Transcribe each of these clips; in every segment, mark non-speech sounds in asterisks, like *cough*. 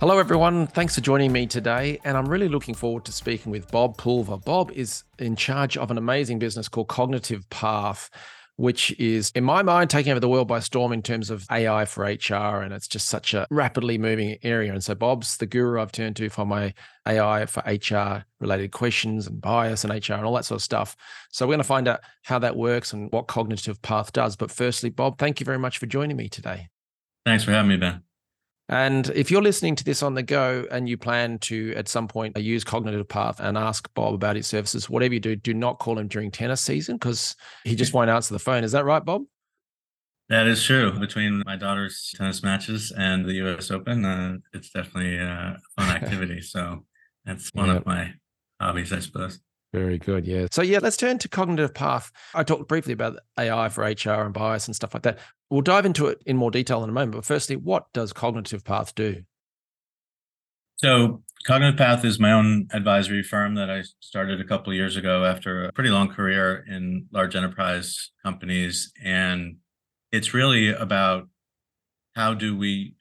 Hello, everyone. Thanks for joining me today. And I'm really looking forward to speaking with Bob Pulver. Bob is in charge of an amazing business called Cognitive Path, which is, in my mind, taking over the world by storm in terms of AI for HR. And it's just such a rapidly moving area. And so, Bob's the guru I've turned to for my AI for HR related questions and bias and HR and all that sort of stuff. So, we're going to find out how that works and what Cognitive Path does. But firstly, Bob, thank you very much for joining me today. Thanks for having me, Ben. And if you're listening to this on the go and you plan to at some point use Cognitive Path and ask Bob about his services, whatever you do, do not call him during tennis season because he just won't answer the phone. Is that right, Bob? That is true. Between my daughter's tennis matches and the U.S. Open, uh, it's definitely a fun *laughs* activity. so that's one yep. of my hobbies, I suppose. Very good. Yeah. So, yeah, let's turn to cognitive path. I talked briefly about AI for HR and bias and stuff like that. We'll dive into it in more detail in a moment. But firstly, what does cognitive path do? So, Cognitive Path is my own advisory firm that I started a couple of years ago after a pretty long career in large enterprise companies. And it's really about how do we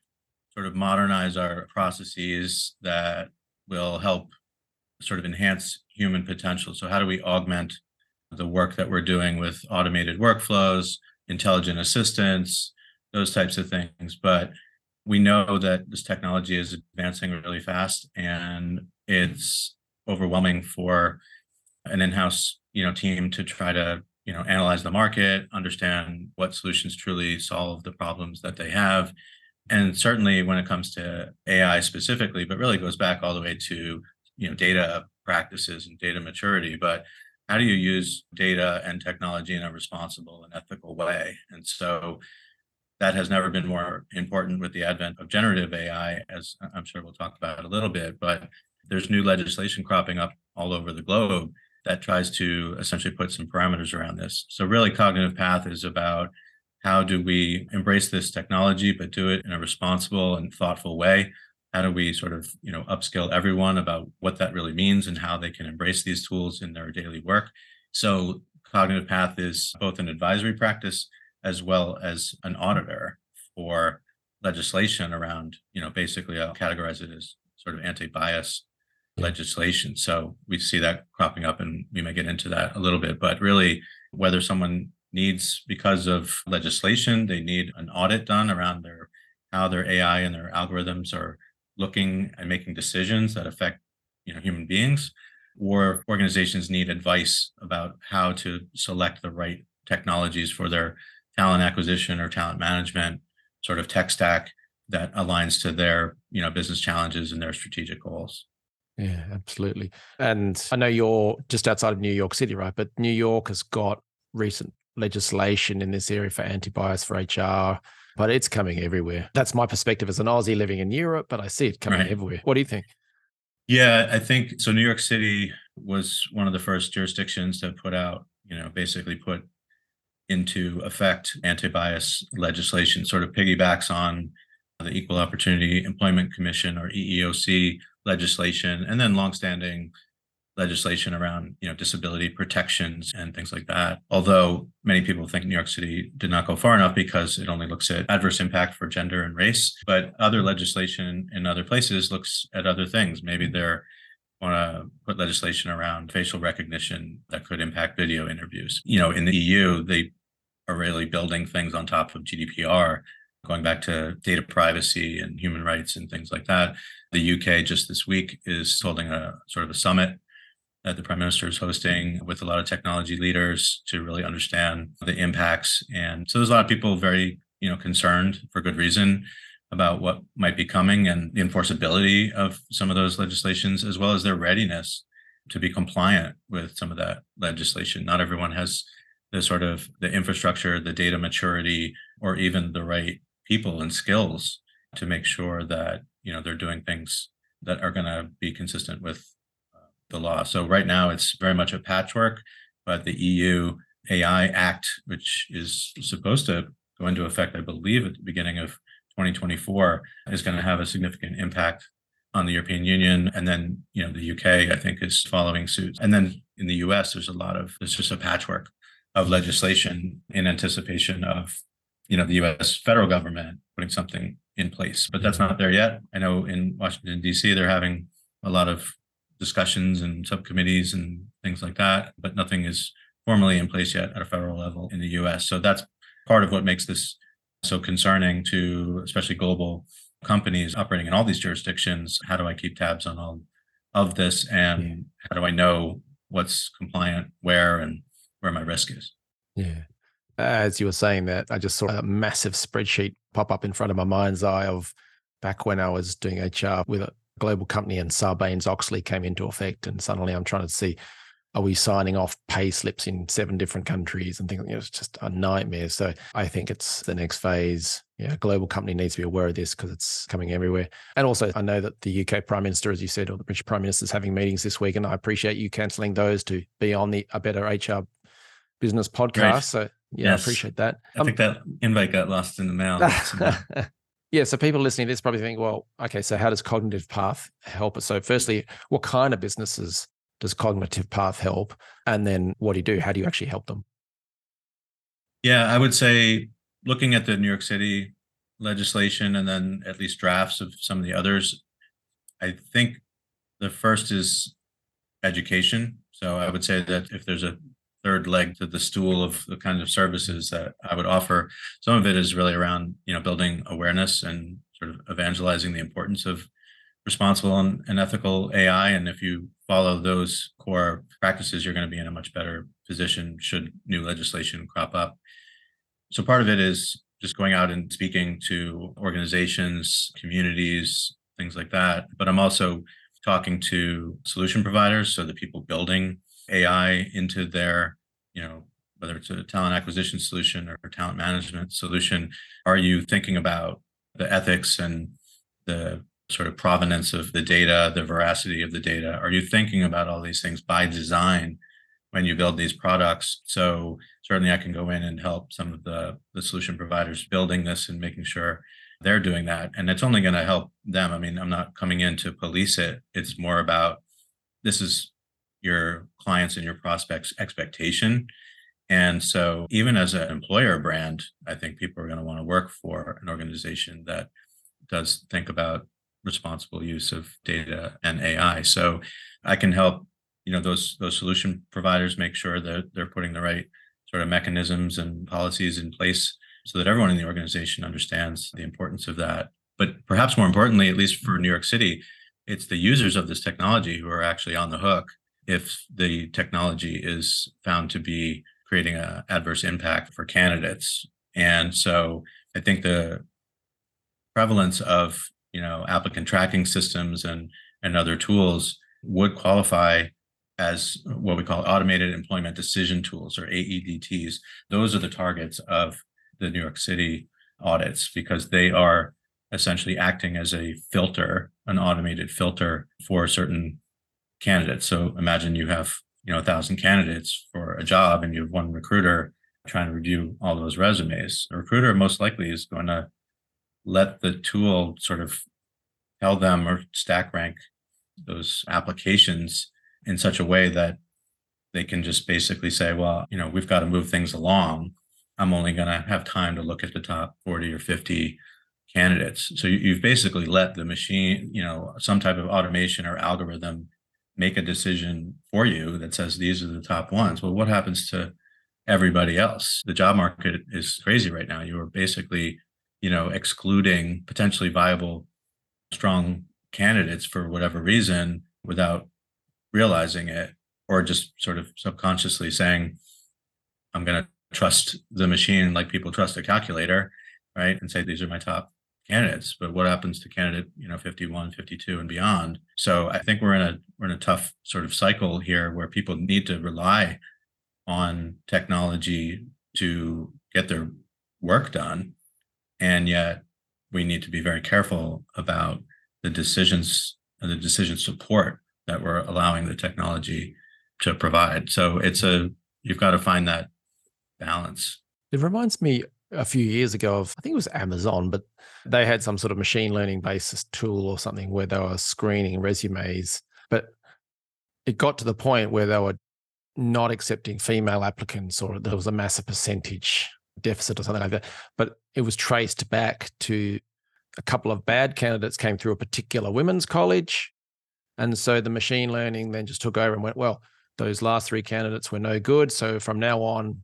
sort of modernize our processes that will help sort of enhance human potential. So, how do we augment the work that we're doing with automated workflows, intelligent assistants, those types of things? But we know that this technology is advancing really fast and it's overwhelming for an in-house you know team to try to you know analyze the market understand what solutions truly solve the problems that they have and certainly when it comes to ai specifically but really goes back all the way to you know data practices and data maturity but how do you use data and technology in a responsible and ethical way? And so that has never been more important with the advent of generative ai as i'm sure we'll talk about a little bit but there's new legislation cropping up all over the globe that tries to essentially put some parameters around this. So really cognitive path is about how do we embrace this technology but do it in a responsible and thoughtful way how do we sort of you know upskill everyone about what that really means and how they can embrace these tools in their daily work? So cognitive path is both an advisory practice as well as an auditor for legislation around you know basically i'll categorize it as sort of anti-bias legislation. So we see that cropping up and we may get into that a little bit but really whether someone needs because of legislation they need an audit done around their how their ai and their algorithms are looking and making decisions that affect you know human beings or organizations need advice about how to select the right technologies for their talent acquisition or talent management sort of tech stack that aligns to their you know business challenges and their strategic goals. Yeah absolutely. And i know you're just outside of new york city right? But new york has got recent legislation in this area for anti-bias for hr but it's coming everywhere. That's my perspective as an Aussie living in Europe, but I see it coming right. everywhere. What do you think? Yeah, I think so. New York City was one of the first jurisdictions to put out, you know, basically put into effect anti-bias legislation, sort of piggybacks on the Equal Opportunity Employment Commission or EEOC legislation, and then longstanding legislation around you know disability protections and things like that. Although many people think new york city did not go far enough because it only looks at adverse impact for gender and race but other legislation in other places looks at other things. Maybe they're want to put legislation around facial recognition that could impact video interviews. You know in the eu they are really building things on top of gdpr going back to data privacy and human rights and things like that. The uk just this week is holding a sort of a summit that the prime minister is hosting with a lot of technology leaders to really understand the impacts. And so there's a lot of people very, you know, concerned for good reason about what might be coming and the enforceability of some of those legislations, as well as their readiness to be compliant with some of that legislation. Not everyone has the sort of the infrastructure, the data maturity, or even the right people and skills to make sure that you know they're doing things that are going to be consistent with the law. So right now it's very much a patchwork, but the EU AI Act, which is supposed to go into effect, I believe, at the beginning of 2024, is going to have a significant impact on the European Union. And then, you know, the UK, I think, is following suit. And then in the US, there's a lot of, it's just a patchwork of legislation in anticipation of, you know, the US federal government putting something in place. But that's not there yet. I know in Washington, D.C., they're having a lot of discussions and subcommittees and things like that, but nothing is formally in place yet at a federal level in the US. So that's part of what makes this so concerning to especially global companies operating in all these jurisdictions. How do I keep tabs on all of this? And how do I know what's compliant where and where my risk is? Yeah. As you were saying that, I just saw a massive spreadsheet pop up in front of my mind's eye of back when I was doing HR with a global company and Sarbanes Oxley came into effect. And suddenly I'm trying to see are we signing off pay slips in seven different countries and things? You know, it's just a nightmare. So I think it's the next phase. Yeah, global company needs to be aware of this because it's coming everywhere. And also, I know that the UK Prime Minister, as you said, or the British Prime Minister is having meetings this week, and I appreciate you cancelling those to be on the A Better HR Business podcast. Right. So yeah, yes. I appreciate that. I um, think that invite got lost in the mail. *laughs* yeah, so people listening to this probably think, well, okay, so how does Cognitive Path help us? So, firstly, what kind of businesses does Cognitive Path help? And then what do you do? How do you actually help them? Yeah, I would say looking at the New York City legislation and then at least drafts of some of the others, I think the first is education. So I would say that if there's a third leg to the stool of the kind of services that I would offer, some of it is really around, you know, building awareness and sort of evangelizing the importance of responsible and, and ethical AI. And if you follow those core practices, you're going to be in a much better position should new legislation crop up. So part of it is just going out and speaking to organizations, communities, things like that. But I'm also talking to solution providers, so the people building AI into their, you know, whether it's a talent acquisition solution or talent management solution. Are you thinking about the ethics and the sort of provenance of the data, the veracity of the data? Are you thinking about all these things by design when you build these products? So certainly I can go in and help some of the, the solution providers building this and making sure they're doing that. And it's only going to help them. I mean, I'm not coming in to police it. It's more about this is your clients and your prospects expectation. And so even as an employer brand, I think people are going to want to work for an organization that does think about responsible use of data and AI. So I can help, you know, those those solution providers make sure that they're putting the right sort of mechanisms and policies in place so that everyone in the organization understands the importance of that. But perhaps more importantly, at least for New York City, it's the users of this technology who are actually on the hook if the technology is found to be creating an adverse impact for candidates. And so I think the prevalence of you know applicant tracking systems and and other tools would qualify as what we call automated employment decision tools or AEDTs. Those are the targets of the New York City audits because they are essentially acting as a filter, an automated filter for certain candidates. So imagine you have, you know, a thousand candidates for a job and you have one recruiter trying to review all those resumes. The recruiter most likely is going to let the tool sort of tell them or stack rank those applications in such a way that they can just basically say, well, you know, we've got to move things along. I'm only going to have time to look at the top 40 or 50 candidates. So you've basically let the machine, you know, some type of automation or algorithm make a decision for you that says these are the top ones. Well, what happens to everybody else? The job market is crazy right now. You are basically you know, excluding potentially viable, strong candidates for whatever reason without realizing it, or just sort of subconsciously saying, I'm going to trust the machine like people trust a calculator, right? And say, these are my top candidates. But what happens to candidate, you know, 51, 52 and beyond? So I think we're in a we're in a tough sort of cycle here where people need to rely on technology to get their work done and yet we need to be very careful about the decisions and the decision support that we're allowing the technology to provide. So it's a you've got to find that balance. It reminds me a few years ago of I think it was Amazon, but they had some sort of machine learning based tool or something where they were screening resumes, but it got to the point where they were not accepting female applicants or there was a massive percentage deficit or something like that. But it was traced back to a couple of bad candidates came through a particular women's college. And so the machine learning then just took over and went, well, those last three candidates were no good. So from now on,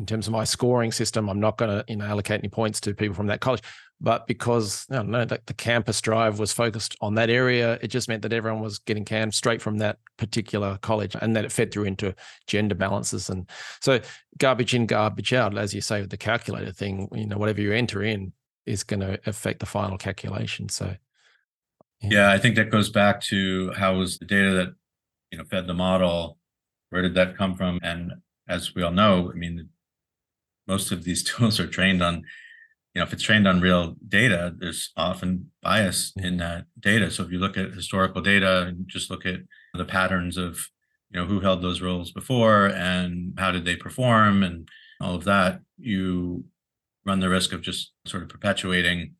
in terms of my scoring system, I'm not going to you know allocate any points to people from that college. But because I don't know that the campus drive was focused on that area, it just meant that everyone was getting canned straight from that particular college, and that it fed through into gender balances. And so garbage in, garbage out, as you say with the calculator thing. You know, whatever you enter in is going to affect the final calculation. So. Yeah. yeah, I think that goes back to how was the data that you know fed the model where did that come from and as we all know i mean most of these *laughs* tools are trained on you know if it's trained on real data there's often bias mm-hmm. in that data so if you look at historical data and just look at the patterns of you know who held those roles before and how did they perform and all of that you run the risk of just sort of perpetuating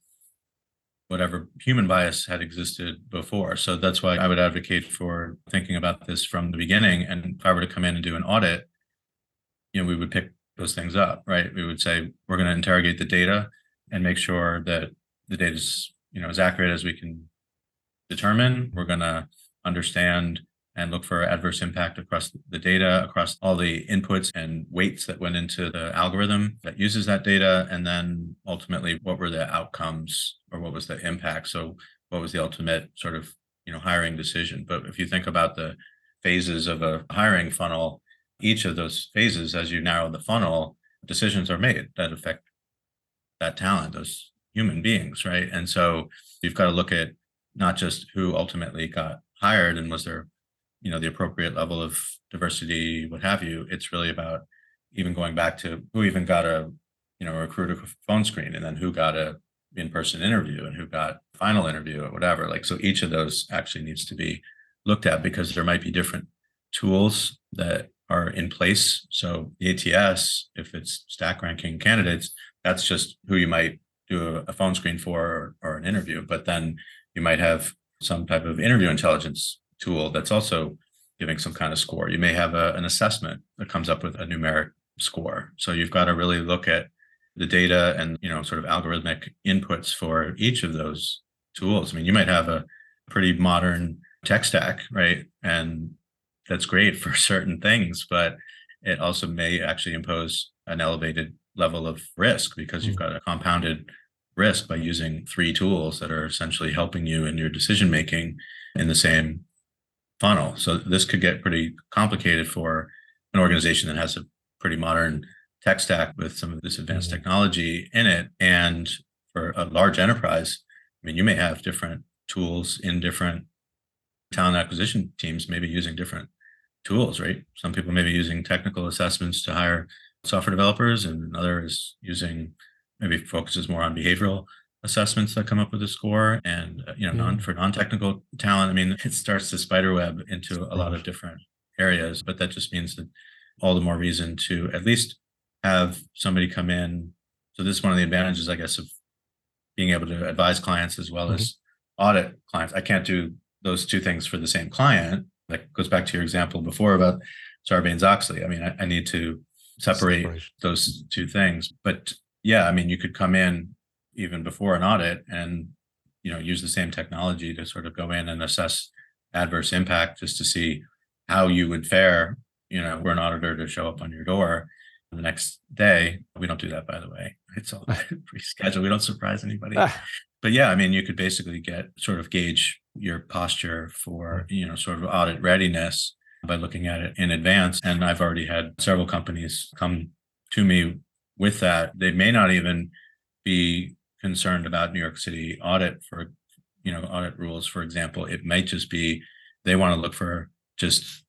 whatever human bias had existed before. So that's why I would advocate for thinking about this from the beginning. And if I were to come in and do an audit, you know, we would pick those things up, right? We would say we're going to interrogate the data and make sure that the data is, you know, as accurate as we can determine. We're going to understand and look for adverse impact across the data, across all the inputs and weights that went into the algorithm that uses that data. And then ultimately, what were the outcomes or what was the impact? So, what was the ultimate sort of you know hiring decision? But if you think about the phases of a hiring funnel, each of those phases, as you narrow the funnel, decisions are made that affect that talent, those human beings, right? And so you've got to look at not just who ultimately got hired and was there you know the appropriate level of diversity what have you it's really about even going back to who even got a you know recruiter phone screen and then who got a in-person interview and who got final interview or whatever like so each of those actually needs to be looked at because there might be different tools that are in place so the ats if it's stack ranking candidates that's just who you might do a, phone screen for or, or an interview but then you might have some type of interview intelligence tool that's also giving some kind of score. You may have a, an assessment that comes up with a numeric score. So you've got to really look at the data and you know sort of algorithmic inputs for each of those tools. I mean, you might have a pretty modern tech stack, right? And that's great for *laughs* certain things, but it also may actually impose an elevated level of risk because you've mm. got a compounded risk by using three tools that are essentially helping you in your decision making in the same funnel. So this could get pretty complicated for an organization that has a pretty modern tech stack with some of this advanced mm-hmm. technology in it. And for a large enterprise, I mean, you may have different tools in different talent acquisition teams, maybe using different tools, right? Some people may be using technical assessments to hire software developers, and others using maybe focuses more on behavioral assessments that come up with a score and uh, you know non for non-technical talent i mean *laughs* it starts to spiderweb into a lot of different areas but that just means that all the more reason to at least have somebody come in so this is one of the advantages i guess of being able to advise clients as well mm-hmm. as audit clients i can't do those two things for the same client that goes back to your example before about sarbanes-oxley. I mean i, I need to separate Separation. those two things. But yeah i mean you could come in even before an audit and you know use the same technology to sort of go in and assess adverse impact just to see how you would fare you know for an auditor to show up on your door the next day. We don't do that by the way. It's all *laughs* pre-scheduled. We don't surprise anybody. *laughs* But yeah i mean you could basically get sort of gauge your posture for mm-hmm. you know sort of audit readiness by looking at it in advance. And i've already had several companies come to me with that. They may not even be concerned about New York City audit for, you know, audit rules, for example, it might just be they want to look for just,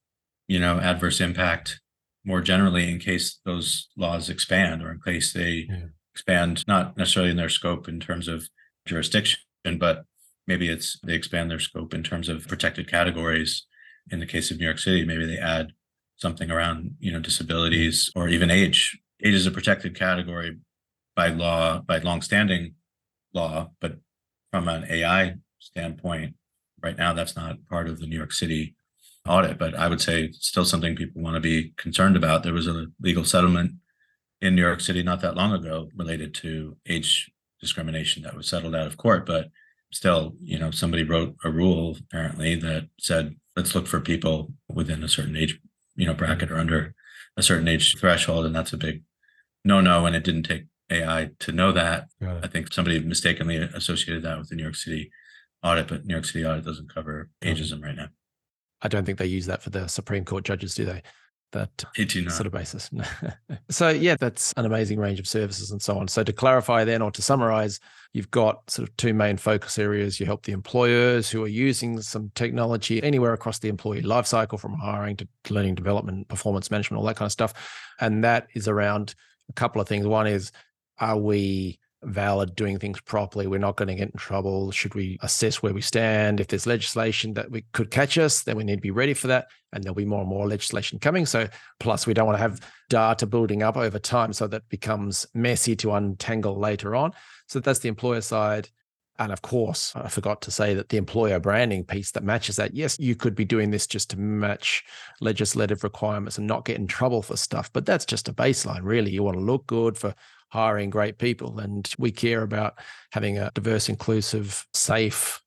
you know, adverse impact more generally in case those laws expand or in case they yeah. expand, not necessarily in their scope in terms of jurisdiction, but maybe it's they expand their scope in terms of protected categories in the case of New York City, maybe they add something around, you know, disabilities or even age. Age is a protected category by law, by longstanding law, but from an AI standpoint, right now that's not part of the New York City audit. But I would say still something people want to be concerned about. There was a legal settlement in New York City not that long ago related to age discrimination that was settled out of court, but still, you know, somebody wrote a rule apparently that said let's look for people within a certain age, you know, bracket or under a certain age threshold, and that's a big no-no. And it didn't take AI to know that. I think somebody mistakenly associated that with the New York City audit, but New York City audit doesn't cover ageism right now. I don't think they use that for the Supreme Court judges, do they? That sort of basis. *laughs* so yeah, that's an amazing range of services and so on. So to clarify then, or to summarize, you've got sort of two main focus areas. You help the employers who are using some technology anywhere across the employee lifecycle, from hiring to learning development, performance management, all that kind of stuff. And that is around a couple of things. One is, are we valid doing things properly we're not going to get in trouble should we assess where we stand if there's legislation that we could catch us then we need to be ready for that and there'll be more and more legislation coming so plus we don't want to have data building up over time so that becomes messy to untangle later on so that's the employer side and of course, I forgot to say that the employer branding piece that matches that. Yes, you could be doing this just to match legislative requirements and not get in trouble for stuff, but that's just a baseline, really. You want to look good for hiring great people. And we care about having a diverse, inclusive, safe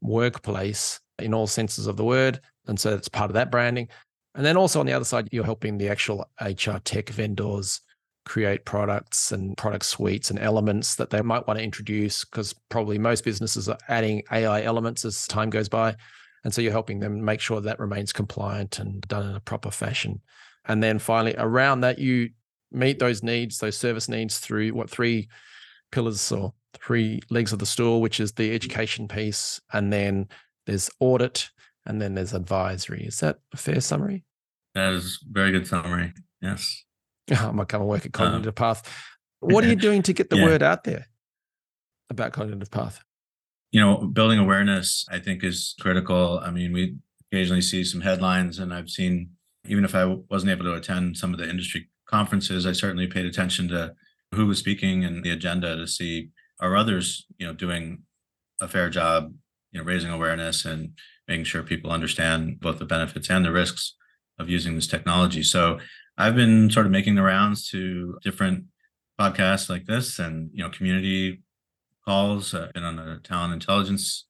workplace in all senses of the word. And so that's part of that branding. And then also on the other side, you're helping the actual HR tech vendors create products and product suites and elements that they might want to introduce because probably most businesses are adding AI elements as time goes by. And so you're helping them make sure that remains compliant and done in a proper fashion. And then finally, around that, you meet those needs, those service needs through what three pillars or three legs of the stool, which is the education piece, and then there's audit, and then there's advisory. Is that a fair summary? That is very good summary. Yes. *laughs* I might come and work at Cognitive um, Path. What are you doing to get the yeah. word out there about Cognitive Path? You know, building awareness, I think, is critical. I mean, we occasionally see some headlines, and I've seen, even if I wasn't able to attend some of the industry conferences, I certainly paid attention to who was speaking and the agenda to see are others, you know, doing a fair job, you know, raising awareness and making sure people understand both the benefits and the risks of using this technology. So I've been sort of making the rounds to different podcasts like this and you know community calls. I've been on a talent intelligence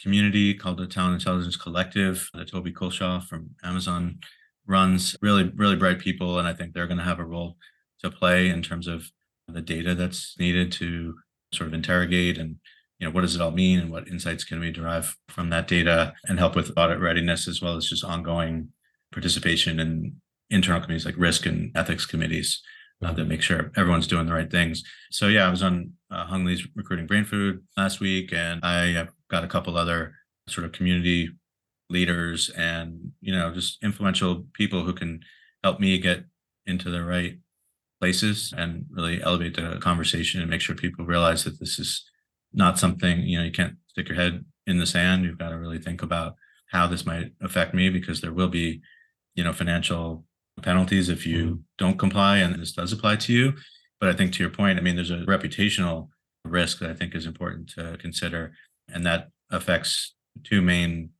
community called the Talent Intelligence Collective Toby Culshaw from Amazon runs really, really bright people. And I think they're going to have a role to play in terms of the data that's needed to sort of interrogate and you know what does it all mean and what insights can we derive from that data and help with audit readiness as well as just ongoing participation in internal committees like risk and ethics committees uh, that make sure everyone's doing the right things. So yeah, I was on uh, Hung Lee's recruiting brain food last week, and I got a couple other sort of community leaders and you know just influential people who can help me get into the right places and really elevate the conversation and make sure people realize that this is not something you know you can't stick your head in the sand you've got to really think about how this might affect me because there will be you know financial penalties if you mm-hmm. don't comply and this does apply to you but i think to your point i mean there's a reputational risk that i think is important to consider and that affects two main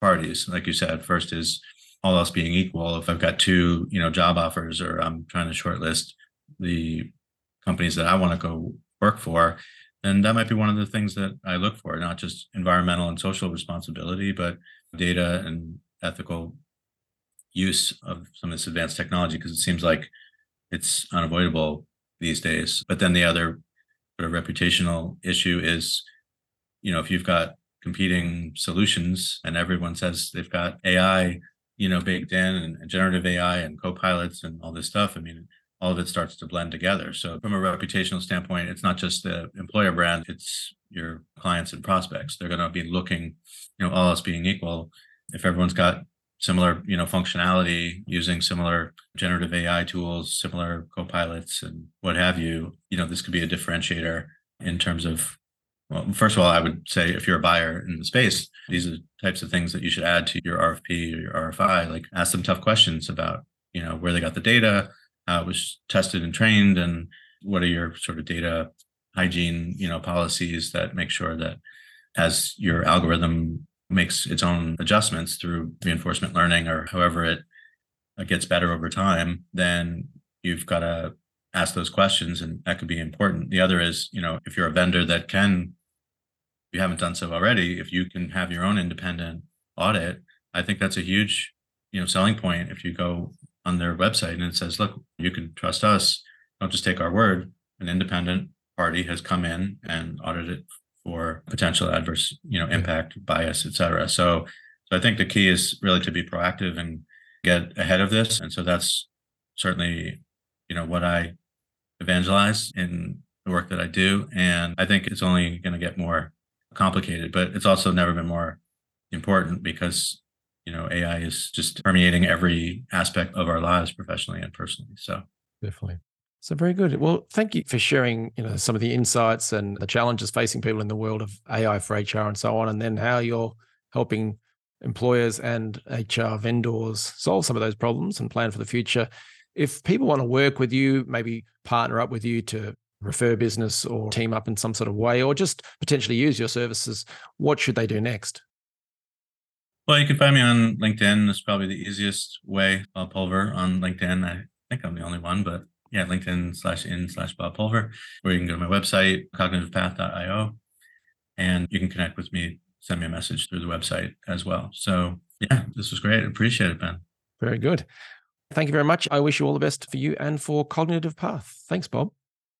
parties. Like you said, first is all else being equal. If I've got two, you know, job offers or I'm trying to shortlist the companies that I want to go work for, then that might be one of the things that I look for, not just environmental and social responsibility, but data and ethical use of some of this advanced technology, because it seems like it's unavoidable these days. But then the other sort of reputational issue is, you know, if you've got competing solutions and everyone says they've got AI, you know, baked in and generative AI and co-pilots and all this stuff. I mean, all of it starts to blend together. So from a reputational standpoint, it's not just the employer brand, it's your clients and prospects. They're going to be looking, you know, all else being equal. If everyone's got similar, you know, functionality using similar generative AI tools, similar co-pilots and what have you, you know, this could be a differentiator in terms of Well, first of all, I would say if you're a buyer in the space, these are the types of things that you should add to your RFP or your RFI. Like ask them tough questions about, you know, where they got the data, how it was tested and trained, and what are your sort of data hygiene, you know, policies that make sure that as your algorithm makes its own adjustments through reinforcement learning or however it gets better over time, then you've got to ask those questions and that could be important. The other is, you know, if you're a vendor that can, you haven't done so already, if you can have your own independent audit, I think that's a huge, you know, selling point. If you go on their website and it says, look, you can trust us, don't just take our word. An independent party has come in and audited for potential adverse, you know, impact, bias, et cetera. So, so I think the key is really to be proactive and get ahead of this. And so that's certainly, you know, what I evangelize in the work that I do. And I think it's only going to get more complicated, but it's also never been more important because, you know, AI is just permeating every aspect of our lives professionally and personally. So definitely. So very good. Well, thank you for sharing, you know, some of the insights and the challenges facing people in the world of AI for HR and so on, and then how you're helping employers and HR vendors solve some of those problems and plan for the future. If people want to work with you, maybe partner up with you to refer business or team up in some sort of way, or just potentially use your services, what should they do next? Well, you can find me on LinkedIn. It's probably the easiest way. Bob Pulver on LinkedIn. I think I'm the only one, but yeah, LinkedIn slash in slash Bob Pulver, or you can go to my website, cognitivepath.io, and you can connect with me, send me a message through the website as well. So yeah, this was great. Appreciate it, Ben. Very good. Thank you very much. I wish you all the best for you and for Cognitive Path. Thanks, Bob.